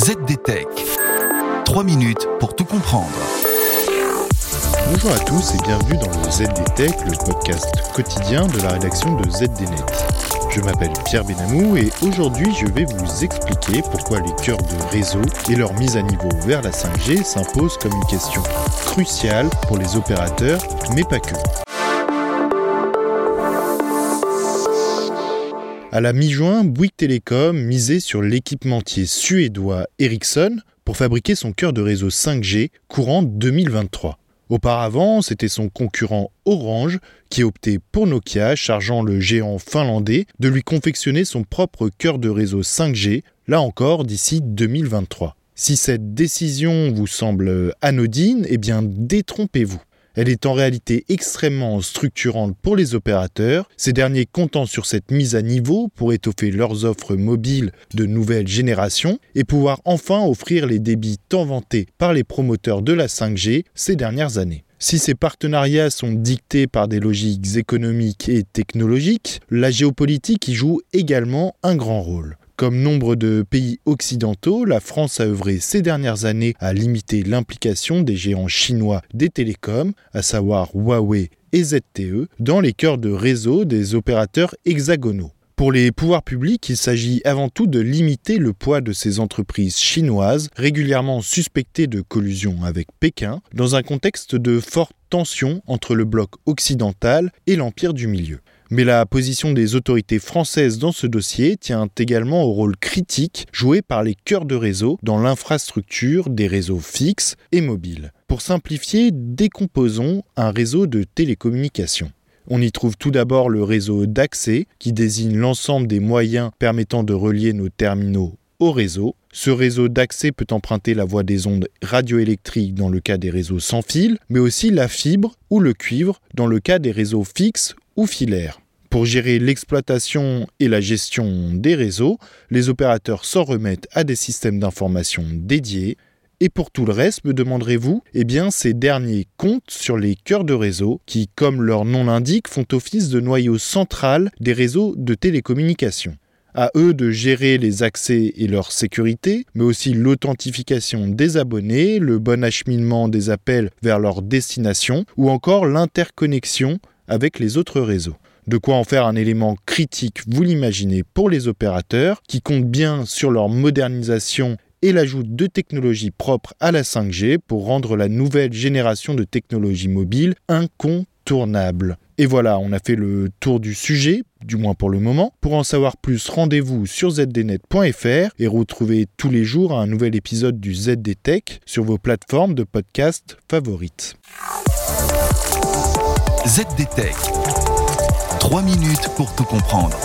ZDTech. 3 minutes pour tout comprendre. Bonjour à tous et bienvenue dans le ZDTech, le podcast quotidien de la rédaction de ZDNet. Je m'appelle Pierre Benamou et aujourd'hui je vais vous expliquer pourquoi les cœurs de réseau et leur mise à niveau vers la 5G s'imposent comme une question cruciale pour les opérateurs, mais pas que. À la mi-juin, Bouygues Telecom misait sur l'équipementier suédois Ericsson pour fabriquer son cœur de réseau 5G courant 2023. Auparavant, c'était son concurrent Orange qui optait pour Nokia, chargeant le géant finlandais de lui confectionner son propre cœur de réseau 5G, là encore d'ici 2023. Si cette décision vous semble anodine, eh bien détrompez-vous. Elle est en réalité extrêmement structurante pour les opérateurs, ces derniers comptant sur cette mise à niveau pour étoffer leurs offres mobiles de nouvelle génération et pouvoir enfin offrir les débits tant vantés par les promoteurs de la 5G ces dernières années. Si ces partenariats sont dictés par des logiques économiques et technologiques, la géopolitique y joue également un grand rôle. Comme nombre de pays occidentaux, la France a œuvré ces dernières années à limiter l'implication des géants chinois des télécoms, à savoir Huawei et ZTE, dans les cœurs de réseau des opérateurs hexagonaux. Pour les pouvoirs publics, il s'agit avant tout de limiter le poids de ces entreprises chinoises régulièrement suspectées de collusion avec Pékin, dans un contexte de forte tension entre le bloc occidental et l'empire du milieu. Mais la position des autorités françaises dans ce dossier tient également au rôle critique joué par les cœurs de réseau dans l'infrastructure des réseaux fixes et mobiles. Pour simplifier, décomposons un réseau de télécommunications. On y trouve tout d'abord le réseau d'accès qui désigne l'ensemble des moyens permettant de relier nos terminaux au réseau. Ce réseau d'accès peut emprunter la voie des ondes radioélectriques dans le cas des réseaux sans fil, mais aussi la fibre ou le cuivre dans le cas des réseaux fixes ou filaires. Pour gérer l'exploitation et la gestion des réseaux, les opérateurs s'en remettent à des systèmes d'information dédiés. Et pour tout le reste, me demanderez-vous? Eh ces derniers comptent sur les cœurs de réseau qui, comme leur nom l'indique, font office de noyau central des réseaux de télécommunications. À eux de gérer les accès et leur sécurité, mais aussi l'authentification des abonnés, le bon acheminement des appels vers leur destination ou encore l'interconnexion avec les autres réseaux. De quoi en faire un élément critique, vous l'imaginez, pour les opérateurs qui comptent bien sur leur modernisation et l'ajout de technologies propres à la 5G pour rendre la nouvelle génération de technologies mobiles incontournable. Et voilà, on a fait le tour du sujet, du moins pour le moment. Pour en savoir plus, rendez-vous sur zdnet.fr et retrouvez tous les jours un nouvel épisode du ZD Tech sur vos plateformes de podcast favorites. ZDTech. 3 minutes pour tout comprendre.